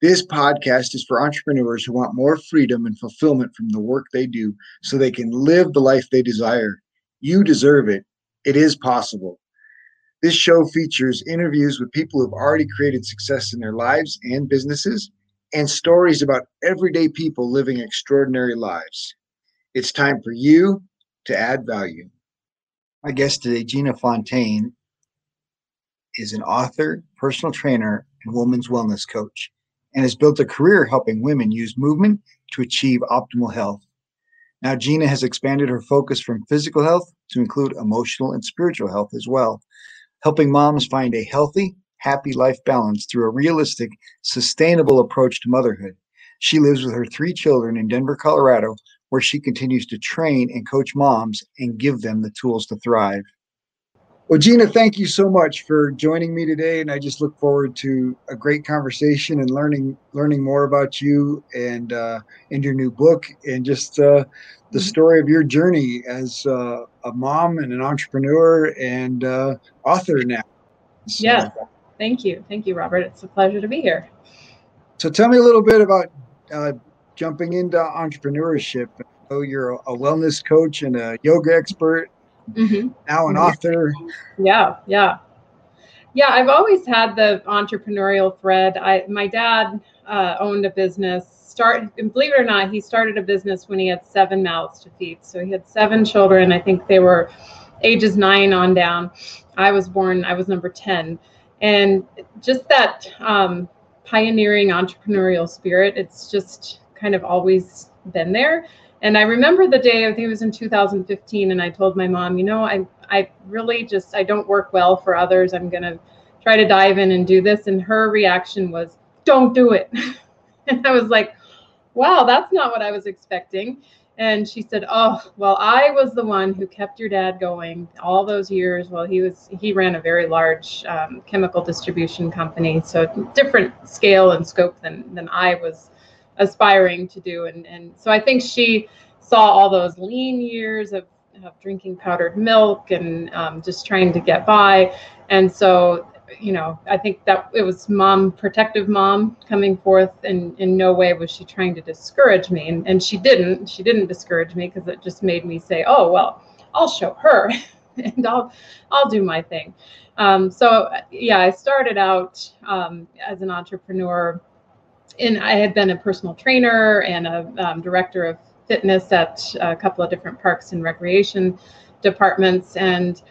This podcast is for entrepreneurs who want more freedom and fulfillment from the work they do so they can live the life they desire. You deserve it. It is possible. This show features interviews with people who've already created success in their lives and businesses and stories about everyday people living extraordinary lives. It's time for you to add value. My guest today, Gina Fontaine, is an author, personal trainer, and women's wellness coach, and has built a career helping women use movement to achieve optimal health. Now, Gina has expanded her focus from physical health to include emotional and spiritual health as well, helping moms find a healthy, happy life balance through a realistic, sustainable approach to motherhood. She lives with her three children in Denver, Colorado, where she continues to train and coach moms and give them the tools to thrive. Well, Gina, thank you so much for joining me today, and I just look forward to a great conversation and learning learning more about you and uh, and your new book and just uh, the mm-hmm. story of your journey as uh, a mom and an entrepreneur and uh, author now. So, yeah, thank you, thank you, Robert. It's a pleasure to be here. So, tell me a little bit about uh, jumping into entrepreneurship. Know you're a wellness coach and a yoga expert mm-hmm. now an author. Yeah, yeah. Yeah, I've always had the entrepreneurial thread. I my dad uh, owned a business. Start and believe it or not, he started a business when he had seven mouths to feed. So he had seven children. I think they were ages nine on down. I was born. I was number ten, and just that um, pioneering entrepreneurial spirit. It's just kind of always been there. And I remember the day, I think it was in 2015, and I told my mom, you know, I, I really just, I don't work well for others. I'm going to try to dive in and do this. And her reaction was, don't do it. and I was like, wow, that's not what I was expecting. And she said, oh, well, I was the one who kept your dad going all those years while he was, he ran a very large um, chemical distribution company. So different scale and scope than, than I was aspiring to do. And, and so I think she saw all those lean years of, of drinking powdered milk and um, just trying to get by. And so, you know, I think that it was mom, protective mom coming forth and in no way was she trying to discourage me. And, and she didn't, she didn't discourage me because it just made me say, oh, well, I'll show her and I'll, I'll do my thing. Um, so yeah, I started out um, as an entrepreneur and I had been a personal trainer and a um, director of fitness at a couple of different parks and recreation departments. And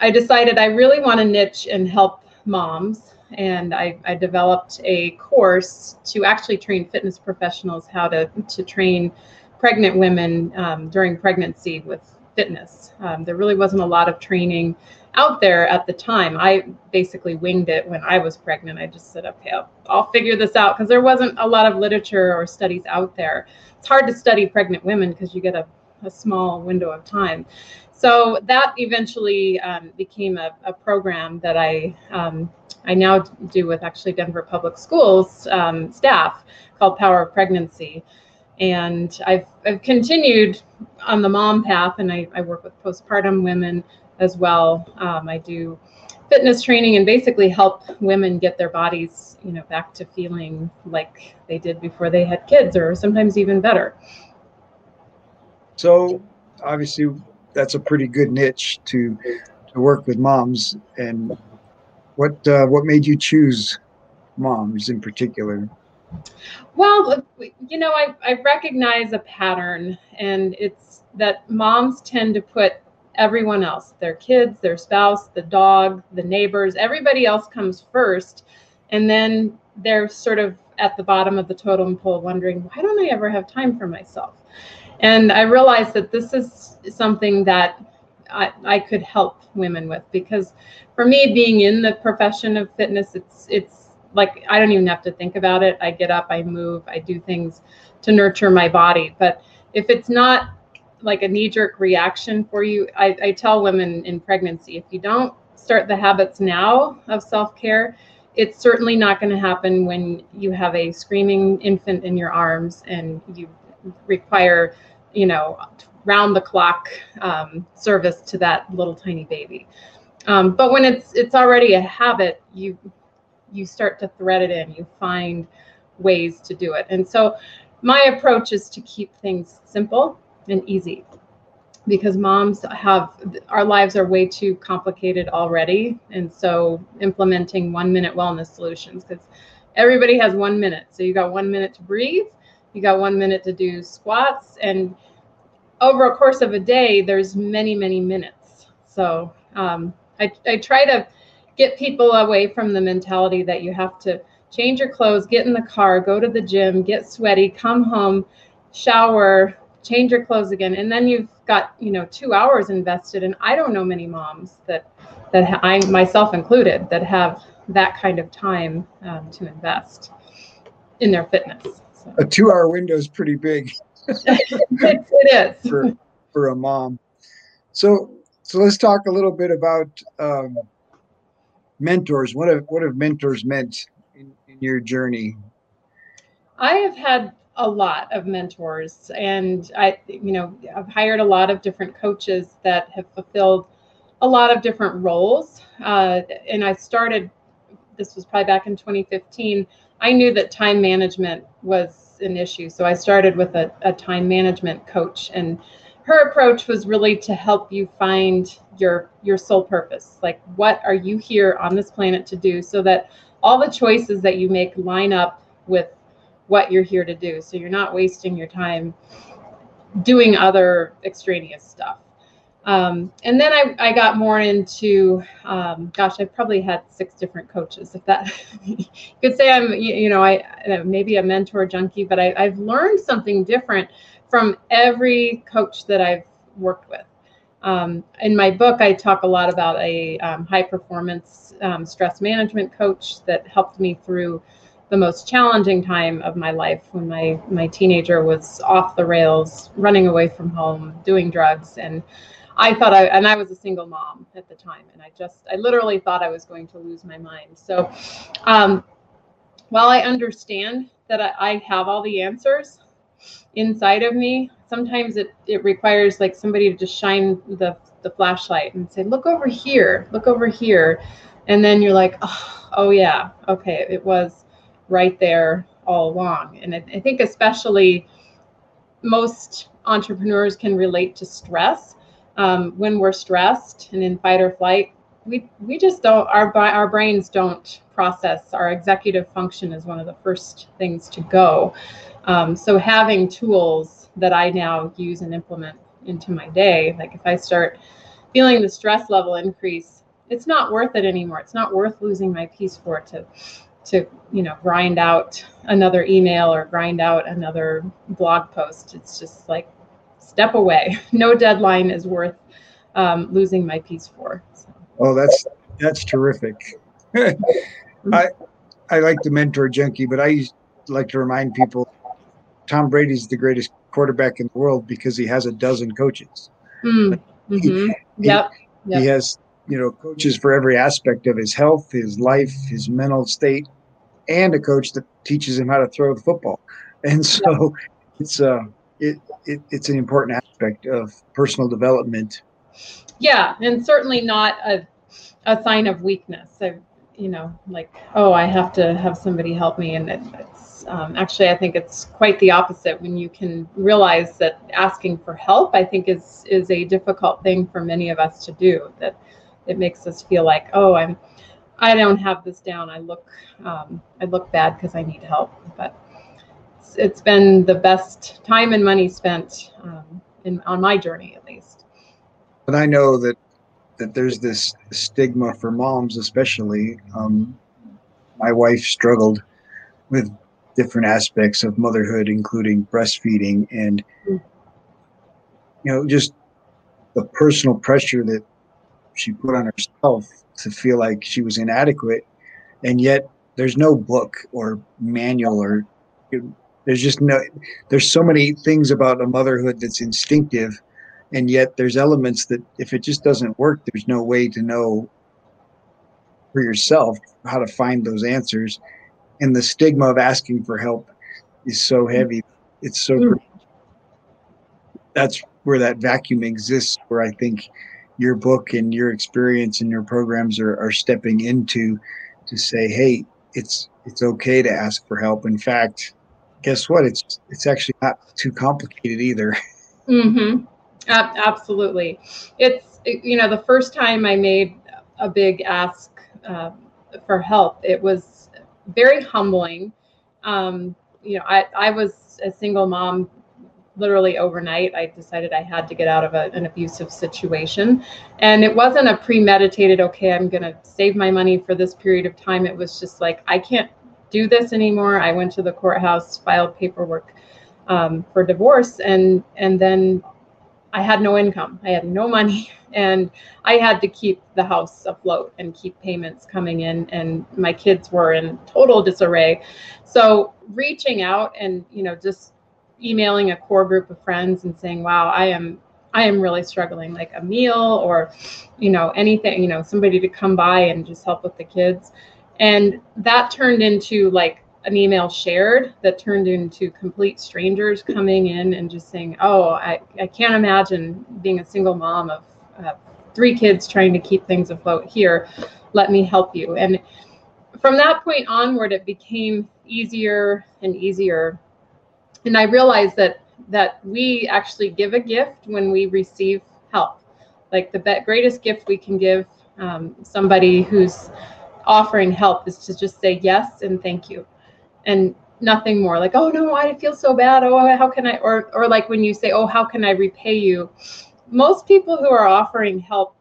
I decided I really want to niche and help moms. And I, I developed a course to actually train fitness professionals how to, to train pregnant women um, during pregnancy with fitness. Um, there really wasn't a lot of training out there at the time. I basically winged it when I was pregnant. I just said, okay, I'll, I'll figure this out because there wasn't a lot of literature or studies out there. It's hard to study pregnant women because you get a, a small window of time. So that eventually um, became a, a, program that I um, I now do with actually Denver Public Schools um, staff called Power of Pregnancy and I've, I've continued on the mom path and I, I work with postpartum women as well. Um, I do fitness training and basically help women get their bodies, you know, back to feeling like they did before they had kids, or sometimes even better. So, obviously, that's a pretty good niche to to work with moms. And what uh, what made you choose moms in particular? Well, you know, I, I recognize a pattern, and it's that moms tend to put everyone else their kids, their spouse, the dog, the neighbors, everybody else comes first. And then they're sort of at the bottom of the totem pole wondering, why don't I ever have time for myself? And I realized that this is something that I, I could help women with because for me, being in the profession of fitness, it's it's like I don't even have to think about it. I get up, I move, I do things to nurture my body. But if it's not like a knee jerk reaction for you, I, I tell women in pregnancy if you don't start the habits now of self care, it's certainly not going to happen when you have a screaming infant in your arms and you require, you know, round the clock um, service to that little tiny baby. Um, but when it's it's already a habit, you you start to thread it in. You find ways to do it. And so my approach is to keep things simple and easy. Because moms have our lives are way too complicated already. And so implementing one minute wellness solutions because everybody has one minute. So you got one minute to breathe you got one minute to do squats and over a course of a day there's many many minutes. So um, I, I try to get people away from the mentality that you have to change your clothes get in the car go to the gym get sweaty come home shower change your clothes again. And then you've got you know two hours invested and i don't know many moms that that i myself included that have that kind of time um, to invest in their fitness so. a two hour window is pretty big. It, it is. For, for a mom. So so let's talk a little bit about um, mentors. What have what have mentors meant in, in your journey? I have had a lot of mentors. And i you know i've hired a lot of different coaches that have fulfilled a lot of different roles. Uh, and i started this was probably back in 2015 i knew that time management was an issue. So i started with a, a time management coach and her approach was really to help you find your your sole purpose. Like what are you here on this planet to do so that all the choices that you make line up with what you're here to do. So you're not wasting your time doing other extraneous stuff. Um, and then I, I got more into, um, gosh, I probably had six different coaches. If that, you could say I'm, you, you know, I maybe a mentor junkie, but I, I've learned something different from every coach that I've worked with. Um, in my book, I talk a lot about a um, high performance um, stress management coach that helped me through the most challenging time of my life when my my teenager was off the rails, running away from home, doing drugs, and I thought I and I was a single mom at the time, and I just I literally thought I was going to lose my mind. So, um, while I understand that I, I have all the answers inside of me, sometimes it it requires like somebody to just shine the the flashlight and say, look over here, look over here, and then you're like, oh, oh yeah, okay, it was right there all along. And I, I think especially most entrepreneurs can relate to stress. Um, when we're stressed and in fight or flight, we we just don't our our brains don't process. Our executive function is one of the first things to go. Um, so having tools that I now use and implement into my day, like if I start feeling the stress level increase, it's not worth it anymore. It's not worth losing my peace for it to to you know grind out another email or grind out another blog post it's just like step away no deadline is worth um, losing my peace for so. oh that's that's terrific i i like the mentor junkie but i like to remind people tom brady's the greatest quarterback in the world because he has a dozen coaches mm. mm-hmm. he, yep. he, he has you know coaches for every aspect of his health his life his mental state and a coach that teaches him how to throw the football. And so it's uh it, it it's an important aspect of personal development. Yeah, and certainly not a a sign of weakness. I, you know, like oh, I have to have somebody help me, and it, it's um, actually I think it's quite the opposite when you can realize that asking for help I think is is a difficult thing for many of us to do. That it makes us feel like oh, I'm I don't have this down. I look, um, I look bad because I need help. But it's, it's been the best time and money spent um, in on my journey, at least. But I know that that there's this stigma for moms, especially. Um, my wife struggled with different aspects of motherhood, including breastfeeding, and mm. you know, just the personal pressure that she put on herself to feel like she was inadequate and yet there's no book or manual or there's just no there's so many things about a motherhood that's instinctive and yet there's elements that if it just doesn't work there's no way to know for yourself how to find those answers and the stigma of asking for help is so heavy it's so mm. that's where that vacuum exists where i think your book and your experience and your programs are, are stepping into to say hey it's it's okay to ask for help. In fact guess what? It's it's actually not too complicated either. Mm-hmm. Absolutely. It's you know the first time i made a big ask uh, for help it was very humbling. Um, you know I, I was a single mom literally overnight i decided i had to get out of a, an abusive situation. And it wasn't a premeditated okay i'm going to save my money for this period of time. It was just like i can't do this anymore. I went to the courthouse filed paperwork um, for divorce and and then i had no income. I had no money and i had to keep the house afloat and keep payments coming in and my kids were in total disarray. So reaching out and you know just emailing a core group of friends and saying, wow, I am I am really struggling, like a meal or, you know, anything, you know, somebody to come by and just help with the kids. And that turned into like an email shared that turned into complete strangers coming in and just saying, oh, I, I can't imagine being a single mom of uh, three kids trying to keep things afloat here. Let me help you. And from that point onward, it became easier and easier and I realized that that we actually give a gift when we receive help. Like the greatest gift we can give um, somebody who's offering help is to just say yes and thank you, and nothing more. Like oh no, I feel so bad. Oh how can I? Or or like when you say oh how can I repay you? Most people who are offering help,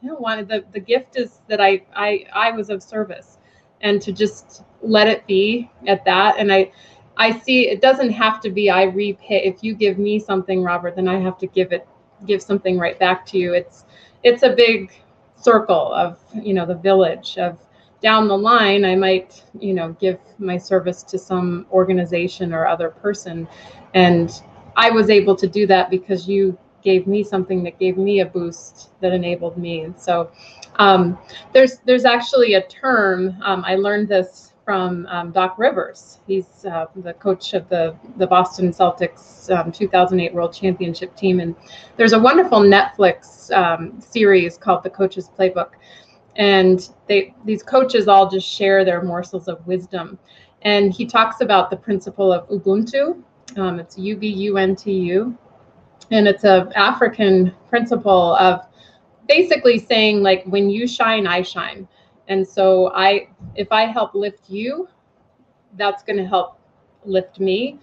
you know, wanted the the gift is that I I I was of service, and to just let it be at that. And I I see it doesn't have to be I repay if you give me something, Robert, then I have to give it give something right back to you. It's it's a big circle of you know the village of down the line I might you know give my service to some organization or other person and I was able to do that because you gave me something that gave me a boost that enabled me. And so um, there's there's actually a term um, I learned this from um, Doc Rivers. He's uh, the coach of the, the Boston Celtics um, 2008 World Championship team. And there's a wonderful Netflix um, series called The Coach's Playbook. And they these coaches all just share their morsels of wisdom. And he talks about the principle of Ubuntu. Um, it's U B U N T U. And it's an African principle of basically saying, like, when you shine, I shine and so I, if I help lift you, that's going to help lift me.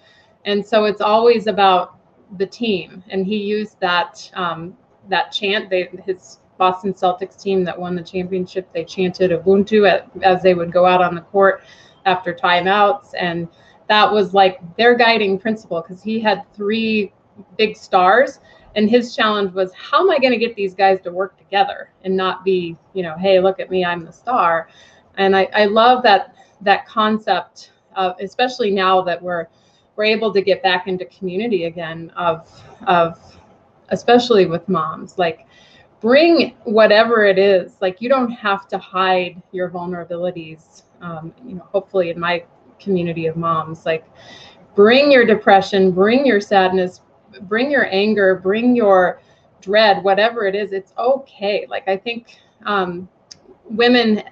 And so it's always about the team. And he used that um, that chant. They his Boston Celtics team that won the championship. They chanted Ubuntu at, as they would go out on the court after timeouts, and that was like their guiding principle because he had three big stars and his challenge was how am i going to get these guys to work together and not be you know hey look at me i'm the star and i, I love that that concept especially now that we're we're able to get back into community again of of especially with moms like bring whatever it is like you don't have to hide your vulnerabilities um, you know hopefully in my community of moms like bring your depression bring your sadness bring your anger, bring your dread, whatever it is, it's okay. Like I think um, women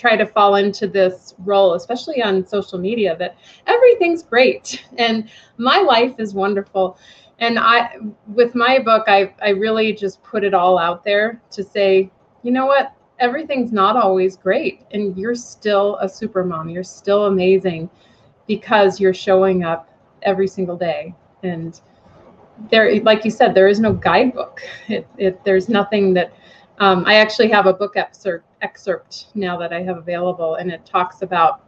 try to fall into this role, especially on social media, that everything's great and my life is wonderful. And I, with my book, I, I really just put it all out there to say, you know what, everything's not always great, and you're still a super mom. You're still amazing because you're showing up every single day. And there, like you said, there is no guidebook. It, it, there's nothing that um, I actually have a book excerpt, excerpt now that I have available, and it talks about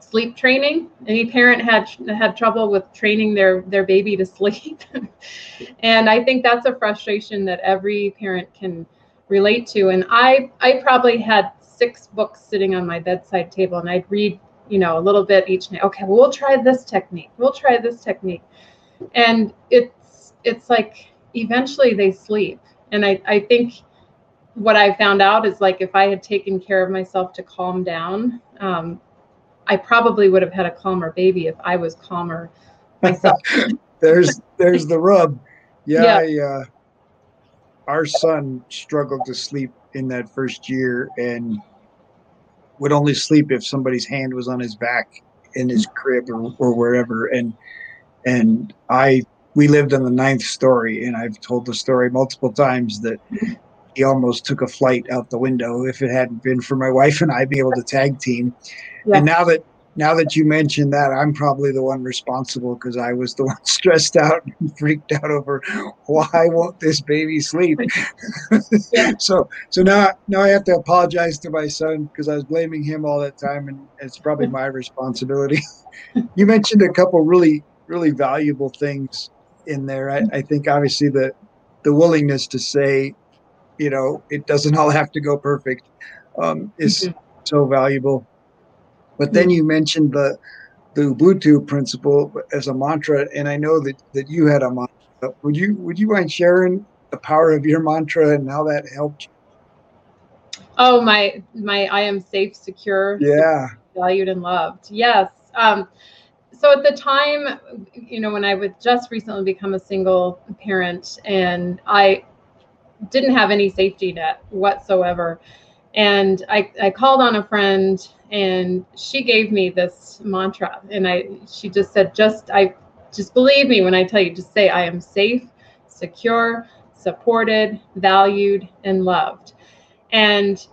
sleep training. Any parent had had trouble with training their their baby to sleep, and I think that's a frustration that every parent can relate to. And I I probably had six books sitting on my bedside table, and I'd read you know, a little bit each night. Okay, well, we'll try this technique. We'll try this technique. And it's it's like eventually they sleep. And I, I think what I found out is like if I had taken care of myself to calm down, um, I probably would have had a calmer baby if I was calmer myself. there's there's the rub. Yeah, yeah. I, uh, our son struggled to sleep in that first year and would only sleep if somebody's hand was on his back in his crib or, or wherever. And and I we lived on the ninth story, and I've told the story multiple times that he almost took a flight out the window if it hadn't been for my wife and I being able to tag team. Yeah. And now that now that you mentioned that, I'm probably the one responsible because I was the one stressed out and freaked out over why won't this baby sleep. yeah. so so now now I have to apologize to my son because I was blaming him all that time, and it's probably my responsibility. you mentioned a couple really really valuable things in there. I, I think obviously the the willingness to say, you know, it doesn't all have to go perfect um, is mm-hmm. so valuable. But then you mentioned the the Ubuntu principle as a mantra, and I know that that you had a mantra. Would you would you mind sharing the power of your mantra and how that helped you? Oh my my I am safe, secure, yeah, valued and loved. Yes. Um, so at the time, you know, when I was just recently become a single parent, and I didn't have any safety net whatsoever. And I, I called on a friend and she gave me this mantra and I she just said, just I just believe me when I tell you, just say I am safe, secure, supported, valued, and loved. And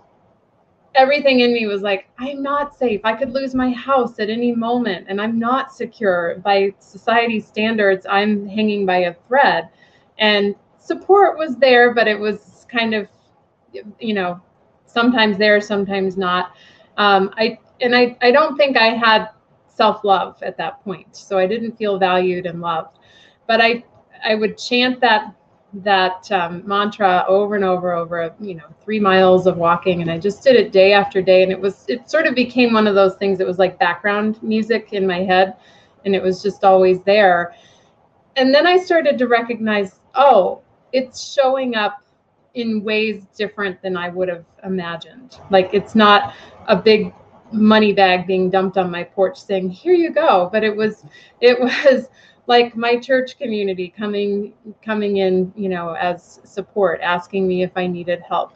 everything in me was like, I'm not safe. I could lose my house at any moment, and I'm not secure. By society standards, I'm hanging by a thread. And support was there, but it was kind of, you know, sometimes there, sometimes not. Um, I and I, I don't think I had self-love at that point. So I didn't feel valued and loved. But I I would chant that that um, mantra over and over over you know three miles of walking and i just did it day after day and it was it sort of became one of those things that was like background music in my head and it was just always there and then i started to recognize oh it's showing up in ways different than i would have imagined. Like it's not a big money bag being dumped on my porch saying here you go. But it was it was like my church community coming coming in you know as support asking me if i needed help.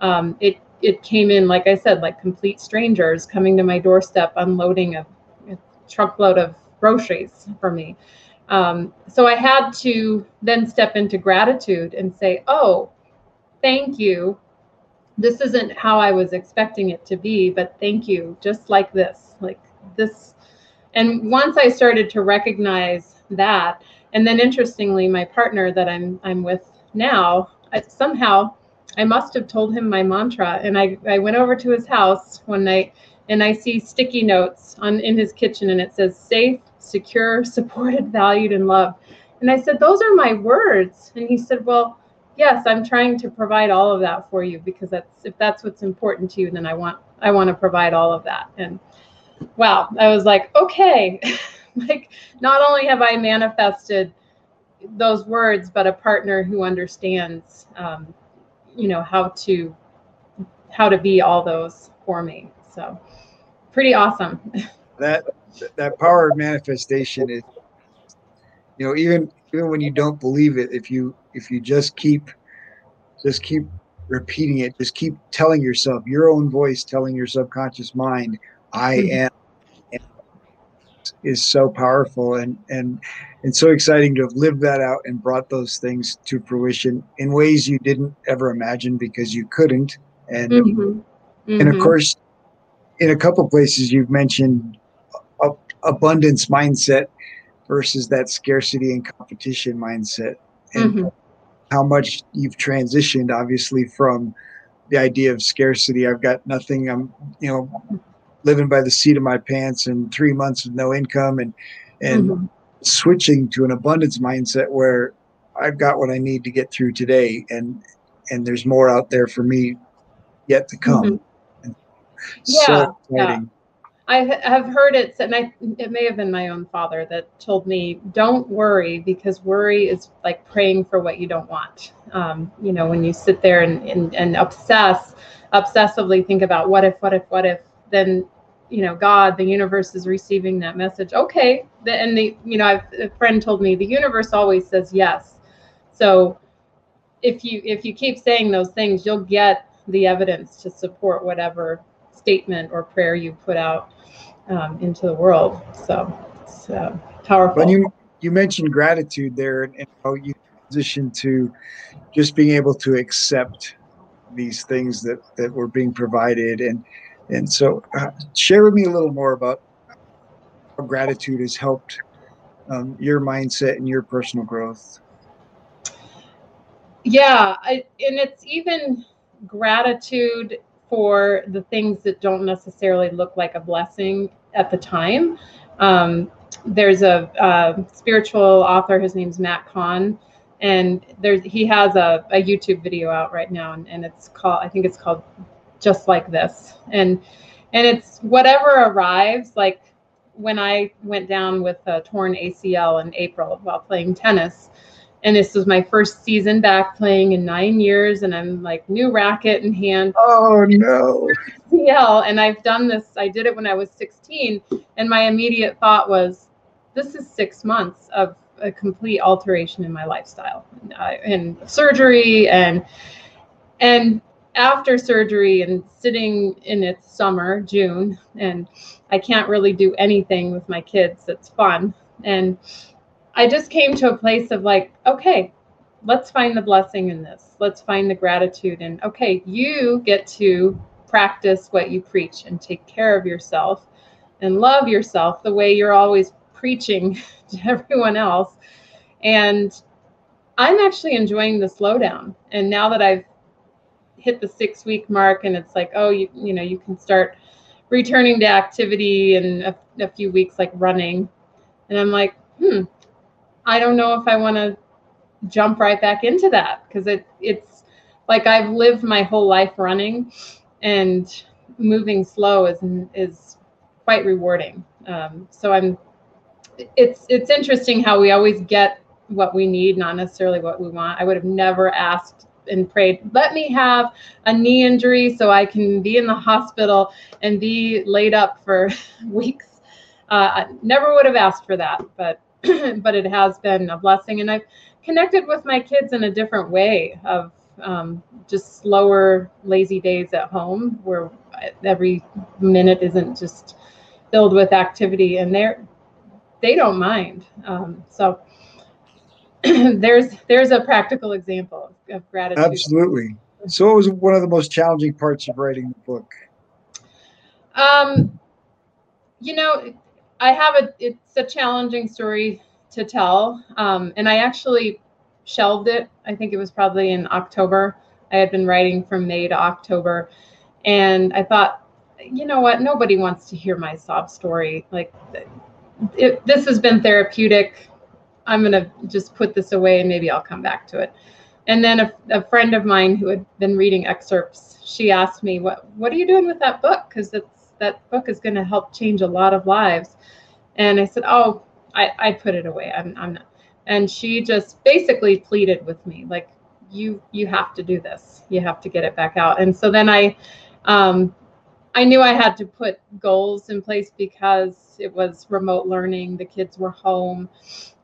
Um, it it came in like i said like complete strangers coming to my doorstep unloading a, a truckload of groceries for me um, so i had to then step into gratitude and say oh thank you this isn't how i was expecting it to be but thank you just like this like this and once i started to recognize that. And then interestingly, my partner that I'm I'm with now, I, somehow I must have told him my mantra. And I, I went over to his house one night and I see sticky notes on in his kitchen and it says safe, secure, supported, valued, and loved. And I said, Those are my words. And he said, Well, yes, I'm trying to provide all of that for you because that's if that's what's important to you, then I want I want to provide all of that. And wow, I was like, okay. like not only have I manifested those words, but a partner who understands, um, you know, how to how to be all those for me. So pretty awesome. that that power of manifestation is, you know, even even when you don't believe it, if you if you just keep just keep repeating it, just keep telling yourself your own voice, telling your subconscious mind, I mm-hmm. am is so powerful and and and so exciting to have lived that out and brought those things to fruition in ways you didn't ever imagine because you couldn't and mm-hmm. Mm-hmm. and of mm-hmm. course in a couple places you've mentioned abundance mindset versus that scarcity and competition mindset and mm-hmm. how much you've transitioned obviously from the idea of scarcity i've got nothing i'm you know living by the seat of my pants and three months with no income and and mm-hmm. switching to an abundance mindset where I've got what I need to get through today and and there's more out there for me yet to come. Mm-hmm. Yeah, so yeah. I have heard it, and I it may have been my own father that told me, "Don't worry," because worry is like praying for what you don't want. Um, you know, when you sit there and, and and obsess, obsessively think about what if, what if, what if, then you know, God, the universe is receiving that message. Okay, and the you know, I've, a friend told me the universe always says yes. So if you if you keep saying those things, you'll get the evidence to support whatever statement or prayer you put out um, into the world. So it's uh, powerful. When you you mentioned gratitude there, and how you transition to just being able to accept these things that that were being provided, and and so uh, share with me a little more about how gratitude has helped um, your mindset and your personal growth. Yeah, I, and it's even gratitude for the things that don't necessarily look like a blessing at the time. Um, there's a, a, spiritual author, his name's Matt Kahn, and there's he has a, a YouTube video out right now, and, and it's called I think it's called Just Like This, and and it's whatever arrives. Like when I went down with a torn ACL in April while playing tennis, and this was my first season back playing in nine years and i'm like new racket in hand. Oh no. Yeah and i've done this i did it when i was 16 and my immediate thought was this is six months of a complete alteration in my lifestyle uh, and surgery and and after surgery and sitting in its summer june and i can't really do anything with my kids that's fun. And I just came to a place of like, okay, let's find the blessing in this. Let's find the gratitude. And okay, you get to practice what you preach and take care of yourself and love yourself the way you're always preaching to everyone else. And I'm actually enjoying the slowdown. And now that I've hit the six week mark and it's like, oh, you, you know, you can start returning to activity in a, a few weeks, like running. And I'm like, hmm, I don't know if I want to jump right back into that because it it's like I've lived my whole life running, and moving slow is is quite rewarding. Um, so I'm. It's it's interesting how we always get what we need, not necessarily what we want. I would have never asked and prayed, let me have a knee injury so I can be in the hospital and be laid up for weeks. Uh, I never would have asked for that, but but it has been a blessing. And I've connected with my kids in a different way of um, just slower, lazy days at home where every minute isn't just filled with activity and they're they don't mind. Um, so there's there's a practical example of gratitude. Absolutely. So what was one of the most challenging parts of writing the book? Um, you know, I have a it's a challenging story to tell, um, and I actually shelved it. I think it was probably in October. I had been writing from May to October, and I thought, you know what? Nobody wants to hear my sob story. Like, it, this has been therapeutic. I'm gonna just put this away, and maybe I'll come back to it. And then a, a friend of mine who had been reading excerpts, she asked me, "What What are you doing with that book? Because that book is going to help change a lot of lives. And I said, oh, I, I put it away. I'm, I'm not. And she just basically pleaded with me, like, you, you have to do this. You have to get it back out. And so then I, um, I knew I had to put goals in place because it was remote learning. The kids were home.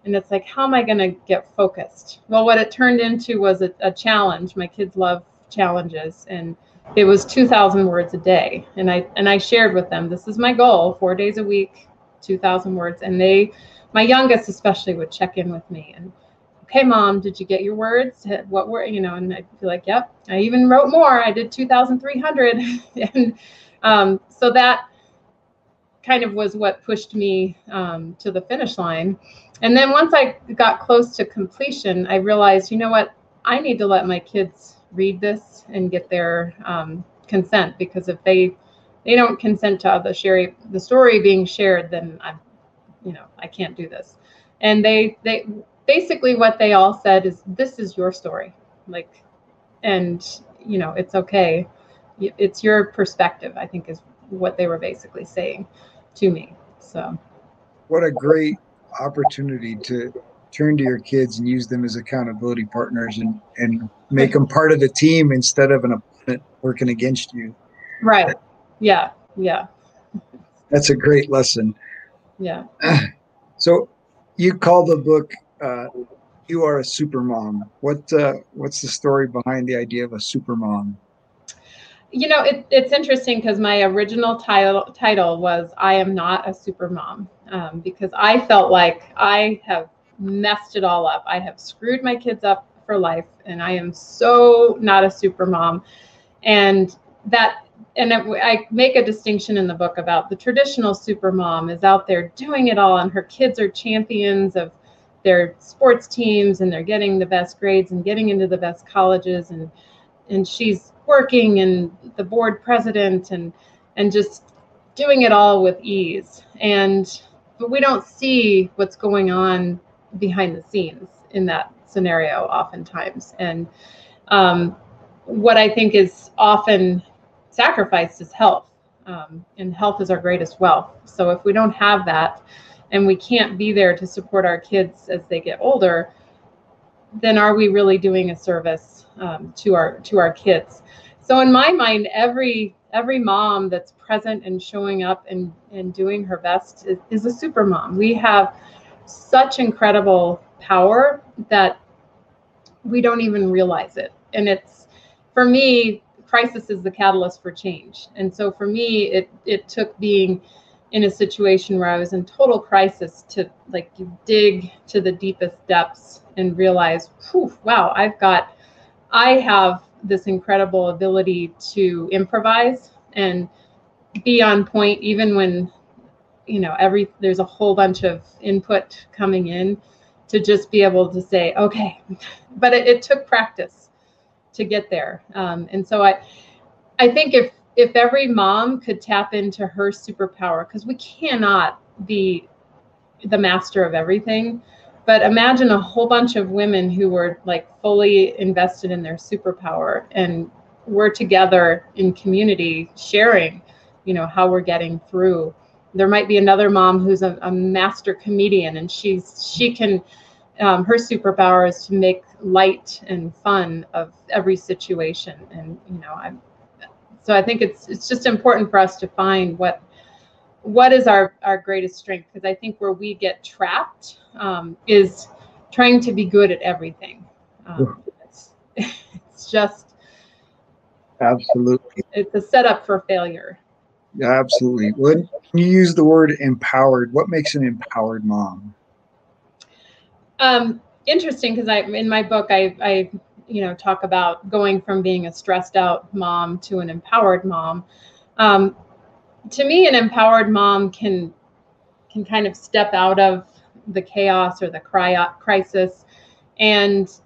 And it's like, how am I going to get focused? Well, what it turned into was a, a challenge. My kids love challenges. And it was 2000 words a day. And i and i shared with them this is my goal four days a week 2000 words. And they my youngest especially would check in with me and okay mom did you get your words? What were you know? And i'd be like yep i even wrote more. I did 2300 and um, so that kind of was what pushed me um, to the finish line. And then once i got close to completion i realized you know what? I need to let my kids read this and get their um, consent because if they they don't consent to the share the story being shared then i'm you know i can't do this. And they they basically what they all said is this is your story. Like and you know it's okay. It's your perspective i think is what they were basically saying to me. So, what a great opportunity to turn to your kids and use them as accountability partners and and make them part of the team instead of an opponent working against you. Right. Yeah. Yeah. That's a great lesson. Yeah. So you call the book uh, "You Are a Super Mom." What uh, what's the story behind the idea of a super mom? You know, it, it's interesting because my original title title was "I Am Not a Super Mom" um, because I felt like I have messed it all up. I have screwed my kids up for life, and I am so not a super mom. And that and I make a distinction in the book about the traditional super mom is out there doing it all, and her kids are champions of their sports teams, and they're getting the best grades and getting into the best colleges, and and she's working and the board president and and just doing it all with ease. And but we don't see what's going on behind the scenes in that scenario oftentimes, and um, what I think is often sacrificed is health. Um, and health is our greatest wealth. So if we don't have that and we can't be there to support our kids as they get older, then are we really doing a service um, to our to our kids? So in my mind, every every mom that's present and showing up and, and doing her best is, is a super mom. We have such incredible power that we don't even realize it. And it's for me, crisis is the catalyst for change. And so for me, it it took being in a situation where I was in total crisis to like dig to the deepest depths and realize, wow, I've got, I have this incredible ability to improvise and be on point even when, you know, every there's a whole bunch of input coming in to just be able to say, okay, but it, it took practice to get there. Um, and so I, I think if if every mom could tap into her superpower, because we cannot be the master of everything, but imagine a whole bunch of women who were like fully invested in their superpower and we're together in community sharing, you know, how we're getting through. There might be another mom who's a, a master comedian and she's she can um, her superpower is to make light and fun of every situation and you know i'm so i think it's it's just important for us to find what what is our our greatest strength because i think where we get trapped um, is trying to be good at everything. Um, it's, it's just absolutely. It's a setup for failure yeah, absolutely. When you use the word empowered. What makes an empowered mom? Um, interesting because I in my book I I you know talk about going from being a stressed out mom to an empowered mom. Um, to me, an empowered mom can can kind of step out of the chaos or the crisis and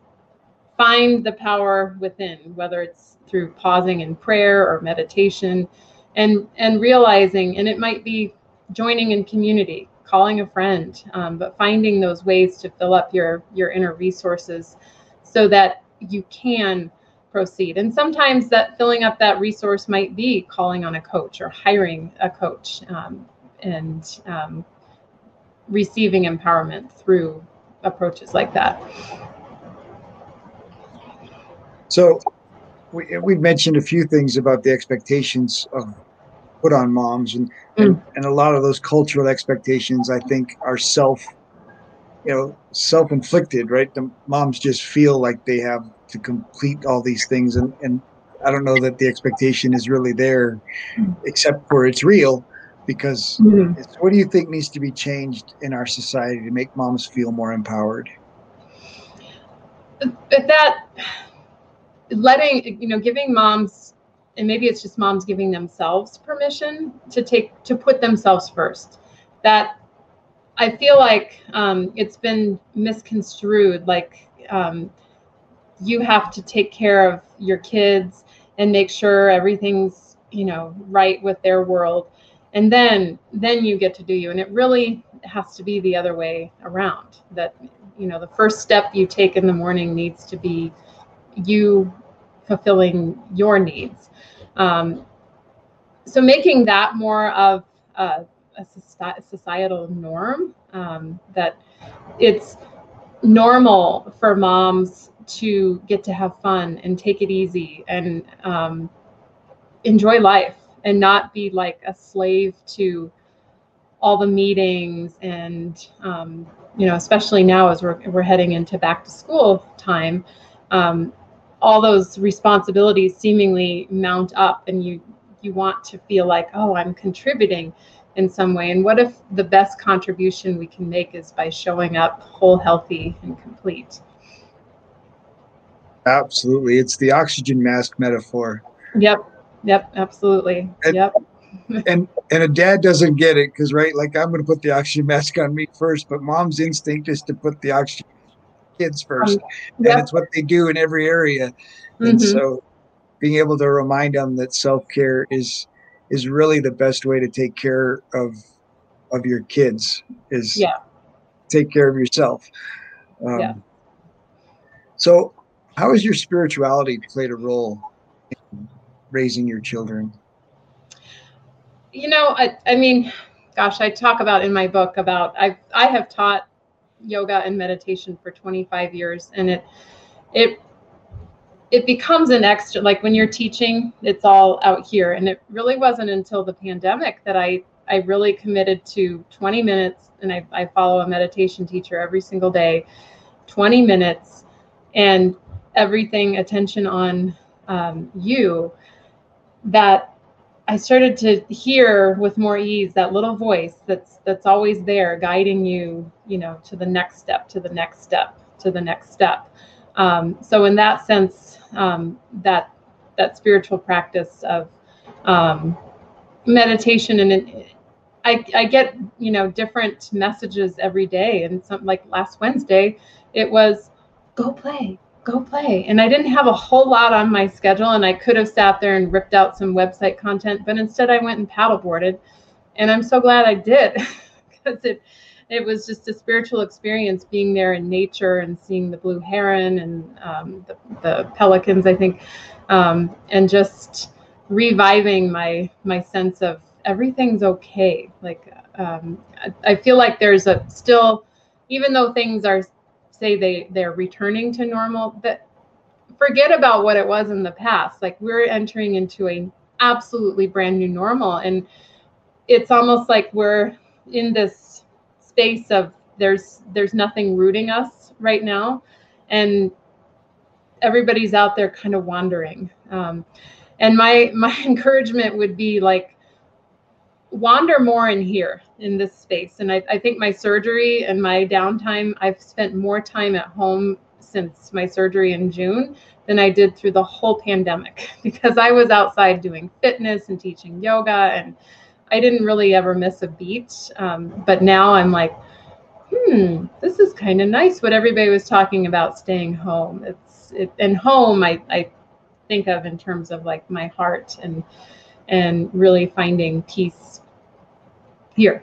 find the power within, whether it's through pausing in prayer or meditation, and and realizing, and it might be joining in community calling a friend, um, but finding those ways to fill up your your inner resources so that you can proceed. And sometimes that filling up that resource might be calling on a coach or hiring a coach um, and um, receiving empowerment through approaches like that. So we, we've mentioned a few things about the expectations of put on moms and, mm. and and a lot of those cultural expectations i think are self you know self-inflicted right the moms just feel like they have to complete all these things and and i don't know that the expectation is really there mm. except for it's real because mm-hmm. what do you think needs to be changed in our society to make moms feel more empowered that letting you know giving moms and maybe it's just moms giving themselves permission to take to put themselves first. That i feel like um, it's been misconstrued like um, you have to take care of your kids and make sure everything's you know right with their world. And then then you get to do you. And it really has to be the other way around that you know the first step you take in the morning needs to be you fulfilling your needs. Um, so making that more of a, a societal norm um, that it's normal for moms to get to have fun and take it easy and um, enjoy life and not be like a slave to all the meetings and um, you know especially now as we're, we're heading into back to school time um, all those responsibilities seemingly mount up and you you want to feel like oh i'm contributing in some way. And what if the best contribution we can make is by showing up whole healthy and complete? Absolutely. It's the oxygen mask metaphor. Yep. Yep. Absolutely. And, yep. and and a dad doesn't get it because right like i'm going to put the oxygen mask on me first but mom's instinct is to put the oxygen kids first um, yep. and it's what they do in every area and mm-hmm. so being able to remind them that self-care is is really the best way to take care of of your kids is yeah take care of yourself um, yeah. so how has your spirituality played a role in raising your children you know i i mean gosh i talk about in my book about i i have taught yoga and meditation for 25 years and it it it becomes an extra like when you're teaching it's all out here. And it really wasn't until the pandemic that i i really committed to 20 minutes and i, I follow a meditation teacher every single day 20 minutes and everything attention on um, you that I started to hear with more ease that little voice that's that's always there guiding you, you know, to the next step, to the next step, to the next step. Um, so in that sense, um, that that spiritual practice of um, meditation and I, I get you know different messages every day and some like last Wednesday it was go play go play. And I didn't have a whole lot on my schedule, and I could have sat there and ripped out some website content, but instead I went and paddleboarded. And I'm so glad I did because it it was just a spiritual experience being there in nature and seeing the blue heron and um, the, the, pelicans, I think, um, and just reviving my my sense of everything's okay. Like um, I, I feel like there's a still, even though things are say they they're returning to normal that forget about what it was in the past. Like we're entering into a absolutely brand new normal and it's almost like we're in this space of there's there's nothing rooting us right now and everybody's out there kind of wandering. Um, and my my encouragement would be like wander more in here in this space. And I, I think my surgery and my downtime, I've spent more time at home since my surgery in June than I did through the whole pandemic because I was outside doing fitness and teaching yoga and I didn't really ever miss a beat. Um, but now I'm like, hmm, this is kind of nice what everybody was talking about staying home. It's it, and home I, I think of in terms of like my heart and and really finding peace here.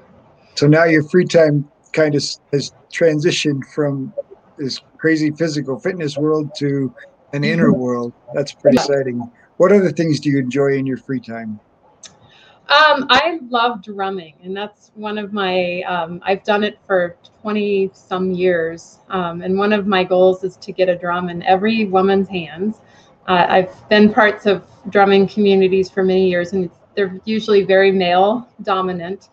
So now your free time kind of has transitioned from this crazy physical fitness world to an inner mm-hmm. world. That's pretty yeah. exciting. What other things do you enjoy in your free time? Um, I love drumming, and that's one of my. Um, I've done it for twenty some years, um, and one of my goals is to get a drum in every woman's hands. Uh, I've been parts of drumming communities for many years, and they're usually very male dominant.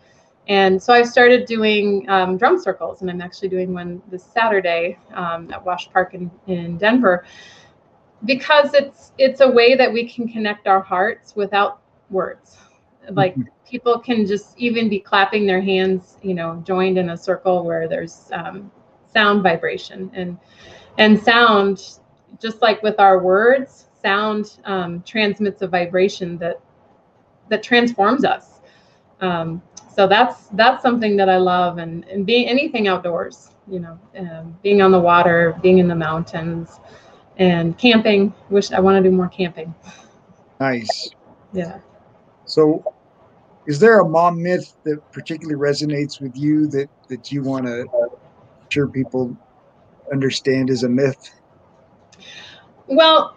And so I started doing um, drum circles, and I'm actually doing one this Saturday um, at Wash Park in, in Denver, because it's it's a way that we can connect our hearts without words. Like mm-hmm. people can just even be clapping their hands, you know, joined in a circle where there's um, sound vibration and and sound, just like with our words, sound um, transmits a vibration that that transforms us. Um, so that's that's something that I love, and and being anything outdoors, you know, um, being on the water, being in the mountains, and camping. Wish I want to do more camping. Nice. Yeah. So, is there a mom myth that particularly resonates with you that that you want to sure people understand as a myth? Well,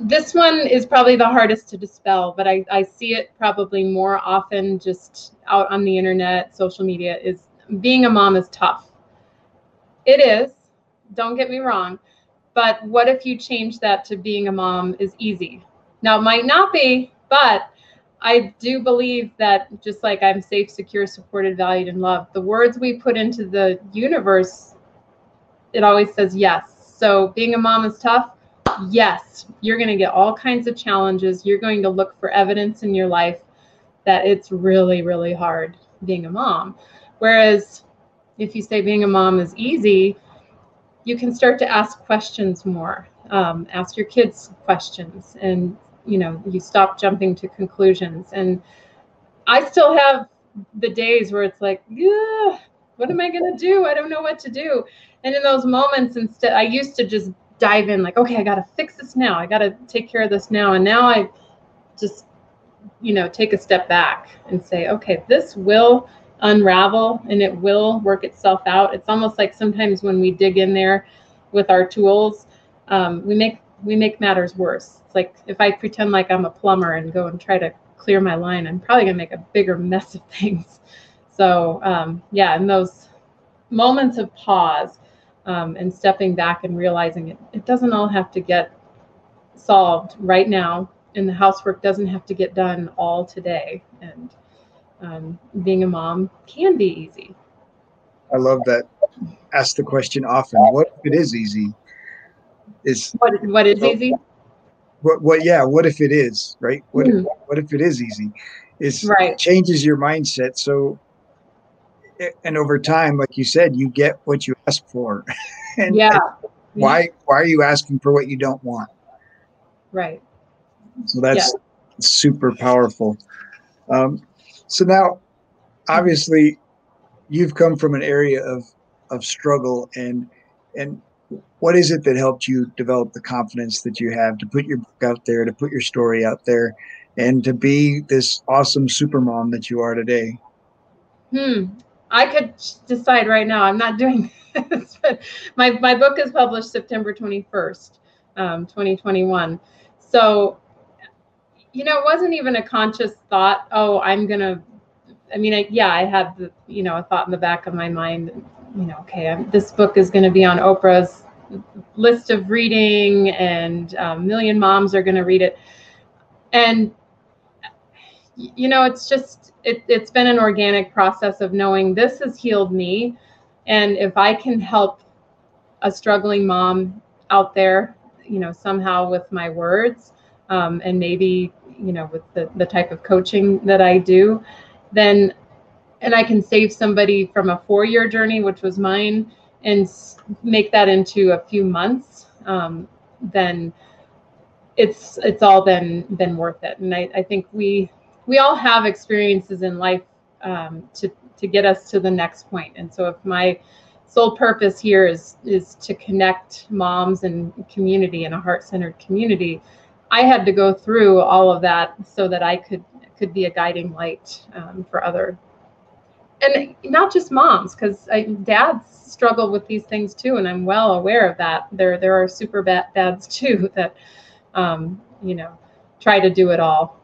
this one is probably the hardest to dispel, but I, I see it probably more often just out on the internet, social media is being a mom is tough. It is, don't get me wrong. But what if you change that to being a mom is easy? Now, it might not be, but I do believe that just like I'm safe, secure, supported, valued, and loved, the words we put into the universe, it always says yes. So being a mom is tough. Yes, you're going to get all kinds of challenges. You're going to look for evidence in your life that it's really, really hard being a mom. Whereas if you say being a mom is easy, you can start to ask questions more. Um, ask your kids questions, and you know you stop jumping to conclusions. And I still have the days where it's like, yeah, what am I gonna do? I don't know what to do. And in those moments, instead, I used to just dive in, like, okay, I gotta fix this now. I gotta take care of this now. And now I just, you know, take a step back and say, okay, this will unravel and it will work itself out. It's almost like sometimes when we dig in there with our tools, um, we make we make matters worse. It's like if I pretend like I'm a plumber and go and try to clear my line, I'm probably gonna make a bigger mess of things. So um, yeah, in those moments of pause um, and stepping back and realizing it, it doesn't all have to get solved right now, and the housework doesn't have to get done all today. And um, being a mom can be easy. I love that. Ask the question often. What if it is easy? Is what, what is easy? What, what, yeah, what if it is, right? What, mm. if, what if it is easy? It's right. changes your mindset. So, and over time, like you said, you get what you ask for. and, yeah. Why, why are you asking for what you don't want? Right. So that's yeah. super powerful. Um, so now, obviously, you've come from an area of of struggle, and and what is it that helped you develop the confidence that you have to put your book out there, to put your story out there, and to be this awesome super mom that you are today? Hmm. I could decide right now. I'm not doing this, but my my book is published September 21st, um, 2021. So you know, it wasn't even a conscious thought. Oh, I'm gonna. I mean, I, yeah, I had the, you know, a thought in the back of my mind. You know, okay, I'm, this book is going to be on Oprah's list of reading, and um, million moms are going to read it. And you know, it's just it, it's been an organic process of knowing this has healed me, and if I can help a struggling mom out there, you know, somehow with my words, um, and maybe you know with the, the type of coaching that i do then and i can save somebody from a four year journey which was mine and make that into a few months um, then it's it's all been been worth it. And i, I think we we all have experiences in life um, to to get us to the next point and so if my sole purpose here is is to connect moms and community in a heart-centered community I had to go through all of that so that I could could be a guiding light um, for other, and not just moms, because dads struggle with these things too, and I'm well aware of that. There there are super bad dads too that, um, you know, try to do it all.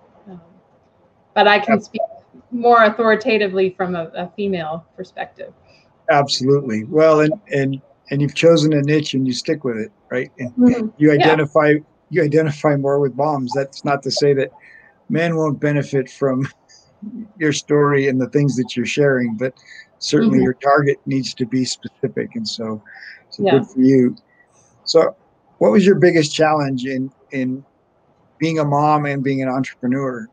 But I can speak more authoritatively from a, a female perspective. Absolutely. Well, and and and you've chosen a niche and you stick with it, right? And mm-hmm. you identify yeah you identify more with moms. That's not to say that men won't benefit from your story and the things that you're sharing, but certainly mm-hmm. your target needs to be specific. And so, so yeah. good for you. So, what was your biggest challenge in in being a mom and being an entrepreneur?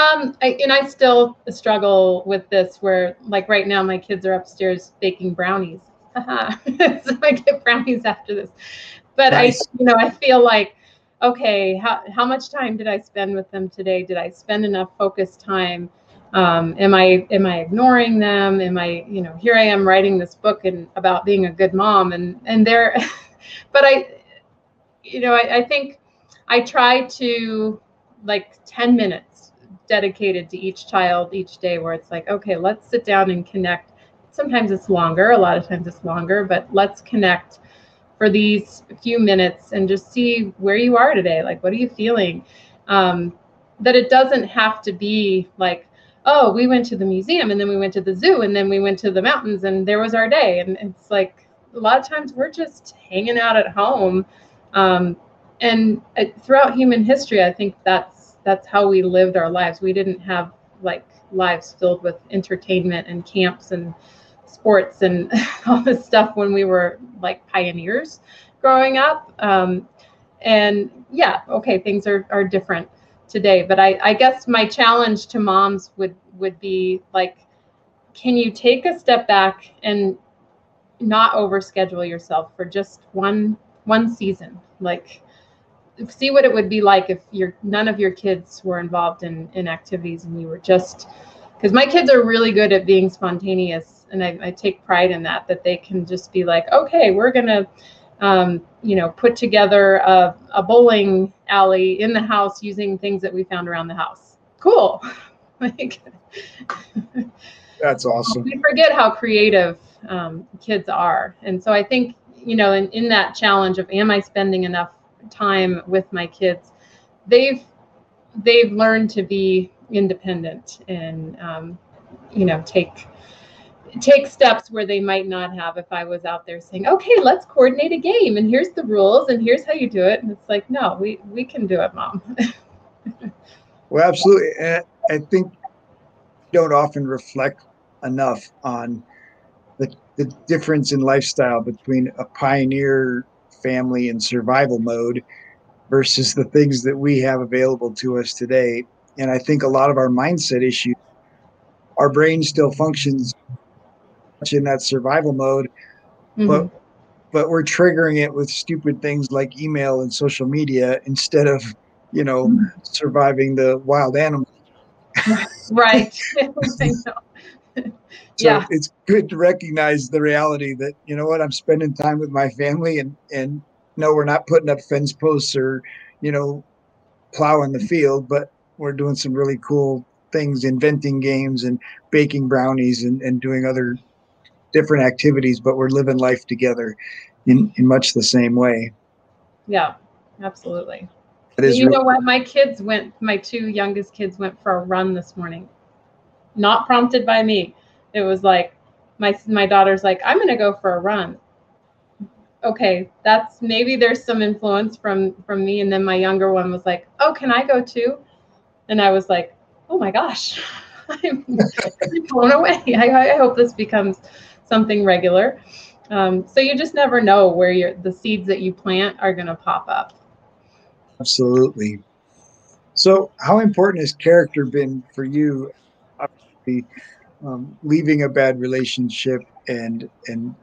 Um, I, and I still struggle with this. Where like right now, my kids are upstairs baking brownies. so I get brownies after this but nice. I, you know, I feel like, okay, how, how much time did I spend with them today? Did I spend enough focused time? Um, am I am I ignoring them? Am I, you know, here I am writing this book and about being a good mom and and there, but I, you know, I, I think I try to like 10 minutes dedicated to each child each day where it's like, okay, let's sit down and connect. Sometimes it's longer, a lot of times it's longer, but let's connect for these few minutes and just see where you are today. Like, what are you feeling? Um, that it doesn't have to be like, oh, we went to the museum and then we went to the zoo and then we went to the mountains and there was our day. And it's like a lot of times we're just hanging out at home. Um, and uh, throughout human history, I think that's that's how we lived our lives. We didn't have like lives filled with entertainment and camps and sports and all this stuff when we were like pioneers growing up. Um, and yeah, okay, things are, are different today. But I, I guess my challenge to moms would would be like, can you take a step back and not overschedule yourself for just one one season? Like see what it would be like if your none of your kids were involved in in activities and you were just because my kids are really good at being spontaneous and I, I, take pride in that that they can just be like okay we're gonna um, you know put together a, a bowling alley in the house using things that we found around the house. Cool. Like that's awesome. we forget how creative um, kids are. And so i think you know in, in that challenge of am i spending enough time with my kids they've they've learned to be independent and um, you know take take steps where they might not have if I was out there saying, okay, let's coordinate a game and here's the rules and here's how you do it. And it's like, no, we, we can do it, mom. well, absolutely. And I think don't often reflect enough on the, the difference in lifestyle between a pioneer family in survival mode versus the things that we have available to us today. And I think a lot of our mindset issues, our brain still functions in that survival mode, mm-hmm. but but we're triggering it with stupid things like email and social media instead of you know mm-hmm. surviving the wild animal. right. So yeah. it's good to recognize the reality that you know what I'm spending time with my family and and no, we're not putting up fence posts or you know plowing the field, but we're doing some really cool things, inventing games and baking brownies and, and doing other different activities, but we're living life together in, in much the same way. Yeah, absolutely. you know what? My kids went, my two youngest kids went for a run this morning, not prompted by me. It was like, my, my daughter's like, I'm to go for a run. Okay, that's maybe there's some influence from from me. And then my younger one was like, Oh, can I go too? And I was like, Oh my gosh, I'm blown away. I, I hope this becomes something regular. Um, so you just never know where your the seeds that you plant are going to pop up. Absolutely. So, how important has character been for you? Obviously, um, leaving a bad relationship and and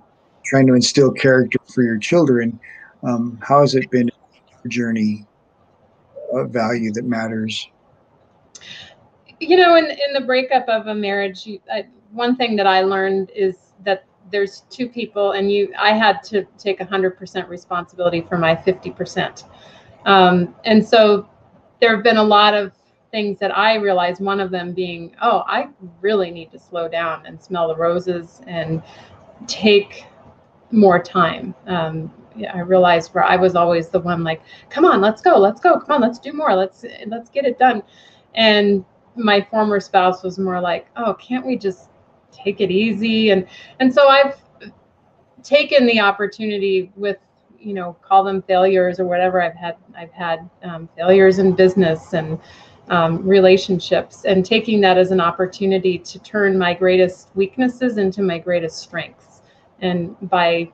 trying to instill character for your children. Um, how has it been a journey of value that matters? You know, in in the breakup of a marriage, you, I, one thing that I learned is that there's two people and you i had to take 100% responsibility for my 50% um, and so there have been a lot of things that i realized one of them being oh i really need to slow down and smell the roses and take more time. Um, yeah, i realized where i was always the one like come on let's go let's go come on let's do more let's let's get it done. And my former spouse was more like oh can't we just take it easy? And and so i've taken the opportunity with you know call them failures or whatever i've had i've had um, failures in business and um, relationships and taking that as an opportunity to turn my greatest weaknesses into my greatest strengths and by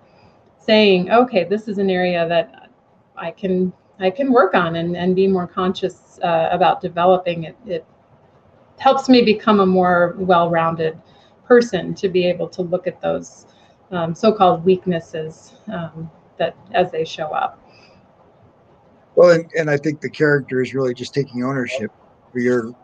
saying okay this is an area that i can i can work on and, and be more conscious uh, about developing it it helps me become a more well-rounded person to be able to look at those um, so-called weaknesses um, that as they show up. Well, and, and I think the character is really just taking ownership for your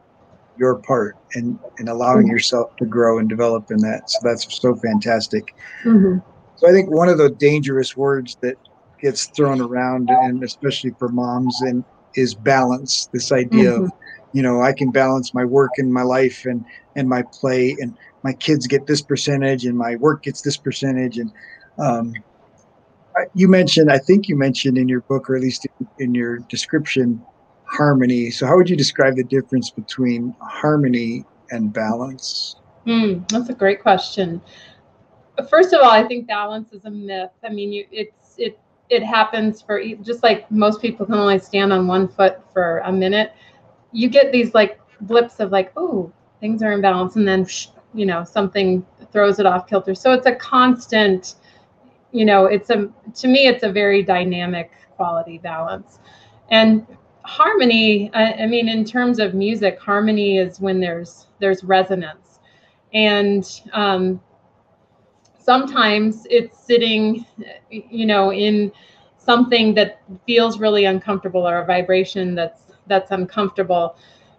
your part and and allowing mm-hmm. yourself to grow and develop in that. So that's so fantastic. Mm-hmm. So I think one of the dangerous words that gets thrown around, and especially for moms, and is balance. This idea mm-hmm. of you know I can balance my work and my life and and my play and my kids get this percentage and my work gets this percentage and um, you mentioned, I think you mentioned in your book, or at least in your description, harmony. So, how would you describe the difference between harmony and balance? Mm, that's a great question. First of all, I think balance is a myth. I mean, you, it's it it happens for just like most people can only stand on one foot for a minute. You get these like blips of like, oh, things are in balance, and then you know something throws it off kilter. So it's a constant. You know, it's a to me, it's a very dynamic quality balance, and harmony. I, I mean, in terms of music, harmony is when there's there's resonance, and um, sometimes it's sitting, you know, in something that feels really uncomfortable or a vibration that's that's uncomfortable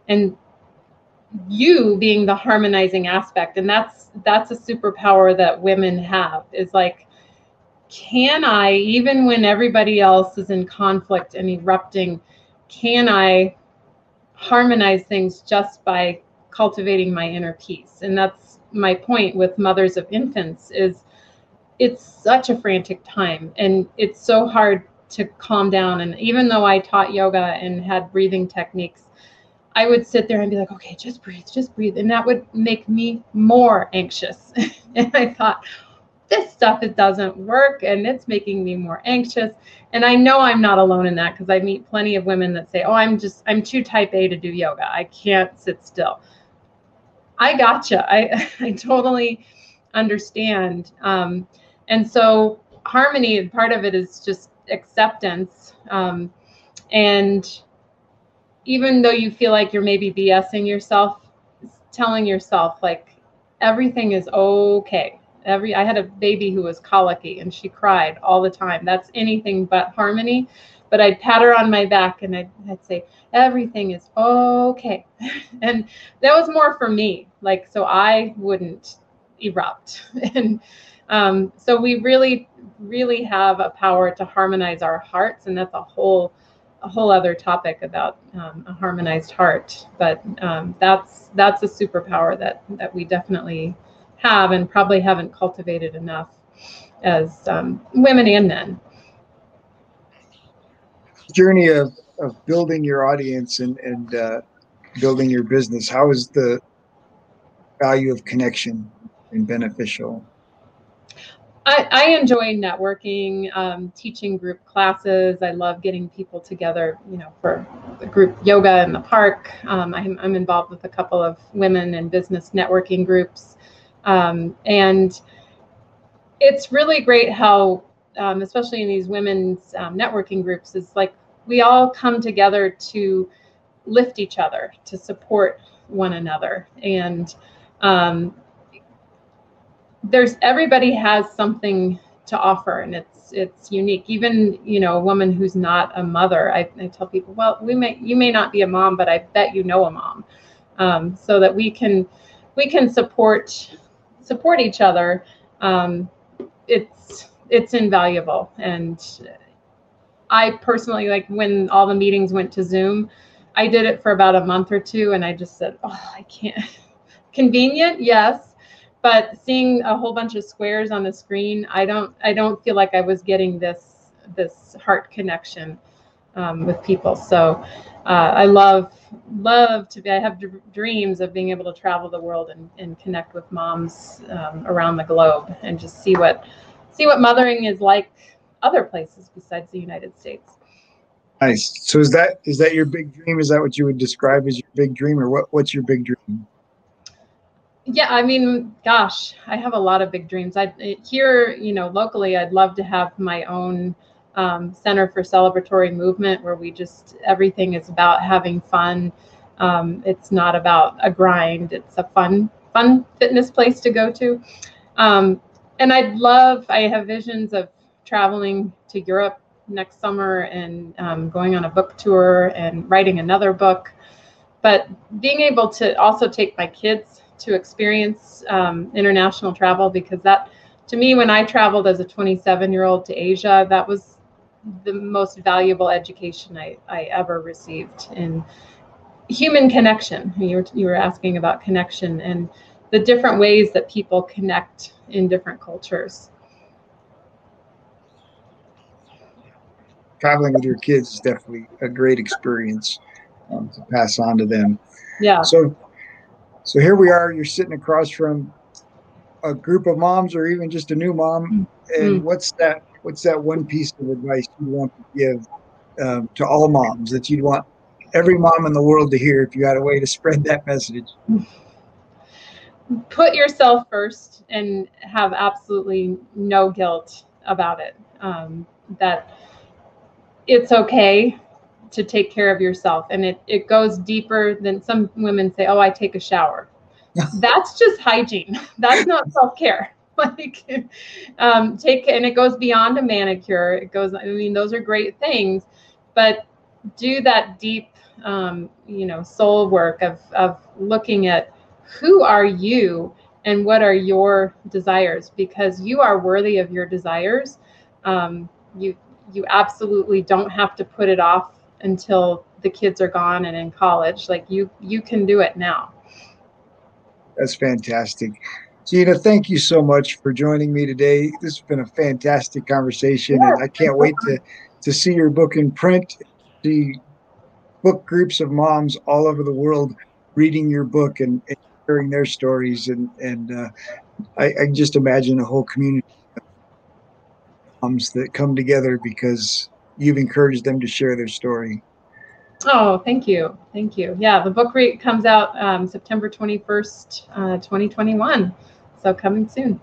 and you being the harmonizing aspect and that's that's a superpower that women have is like can i even when everybody else is in conflict and erupting can i harmonize things just by cultivating my inner peace? And that's my point with mothers of infants is it's such a frantic time and it's so hard to calm down. And even though i taught yoga and had breathing techniques i would sit there and be like okay just breathe just breathe. And that would make me more anxious. And i thought this stuff it doesn't work and it's making me more anxious and i know i'm not alone in that because i meet plenty of women that say oh i'm just i'm too type a to do yoga i can't sit still I gotcha. I, I totally understand. Um, and so harmony, part of it is just acceptance. Um, and even though you feel like you're maybe BSing yourself, telling yourself like everything is okay. Every I had a baby who was colicky and she cried all the time. That's anything but harmony. But I'd pat her on my back and I'd, I'd say, everything is okay. and that was more for me, like, so I wouldn't erupt. and um, so we really, really have a power to harmonize our hearts. And that's a whole, a whole other topic about um, a harmonized heart. But um, that's, that's a superpower that, that we definitely have and probably haven't cultivated enough as um, women and men. Journey of of building your audience and and uh, building your business, how is the value of connection and beneficial? I, I enjoy networking, um, teaching group classes. I love getting people together, you know, for group yoga in the park. Um, I'm, I'm, involved with a couple of women and business networking groups. Um, and it's really great how, um, especially in these women's um, networking groups, is like we all come together to lift each other, to support one another. And um, there's everybody has something to offer and it's it's unique even you know a woman who's not a mother I, I tell people well we may you may not be a mom but i bet you know a mom um, so that we can we can support support each other um, it's it's invaluable and I personally like when all the meetings went to Zoom, I did it for about a month or two and I just said, oh, I can't. Convenient, yes, but seeing a whole bunch of squares on the screen, I don't I don't feel like I was getting this this heart connection um, with people. So uh, I love love to be. I have d- dreams of being able to travel the world and, and connect with moms um, around the globe and just see what see what mothering is like other places besides the United States. Nice. So is that is that your big dream? Is that what you would describe as your big dream, or what? What's your big dream? Yeah, I mean, gosh, I have a lot of big dreams. I here, you know, locally, I'd love to have my own um, center for celebratory movement where we just everything is about having fun. Um, it's not about a grind. It's a fun, fun fitness place to go to. Um, and I'd love. I have visions of traveling to Europe next summer and um, going on a book tour and writing another book. But being able to also take my kids to experience um, international travel because that, to me, when I traveled as a 27 year old to Asia, that was the most valuable education I, I ever received in human connection. You were, you were asking about connection and the different ways that people connect in different cultures. traveling with your kids is definitely a great experience um, to pass on to them. Yeah. So, so here we are. You're sitting across from a group of moms, or even just a new mom. And Mm. what's that? What's that one piece of advice you want to give um, to all moms that you'd want every mom in the world to hear if you had a way to spread that message? put yourself first and have absolutely no guilt about it. Um, that it's okay to take care of yourself. And it, it goes deeper than some women say, oh, I take a shower. That's just hygiene. That's not self care. like, um, take, and it goes beyond a manicure. It goes, I mean, those are great things, but do that deep, um, you know, soul work of, of looking at who are you and what are your desires because you are worthy of your desires um, you you absolutely don't have to put it off until the kids are gone and in college like you you can do it now That's fantastic. Gina, thank you so much for joining me today. This has been a fantastic conversation, and I can't wait to, to see your book in print, see book groups of moms all over the world reading your book and, and sharing their stories. And, and uh, I, I just imagine a whole community of moms that come together because you've encouraged them to share their story. oh thank you thank you yeah the book re- comes out um, september 21st uh, 2021 so coming soon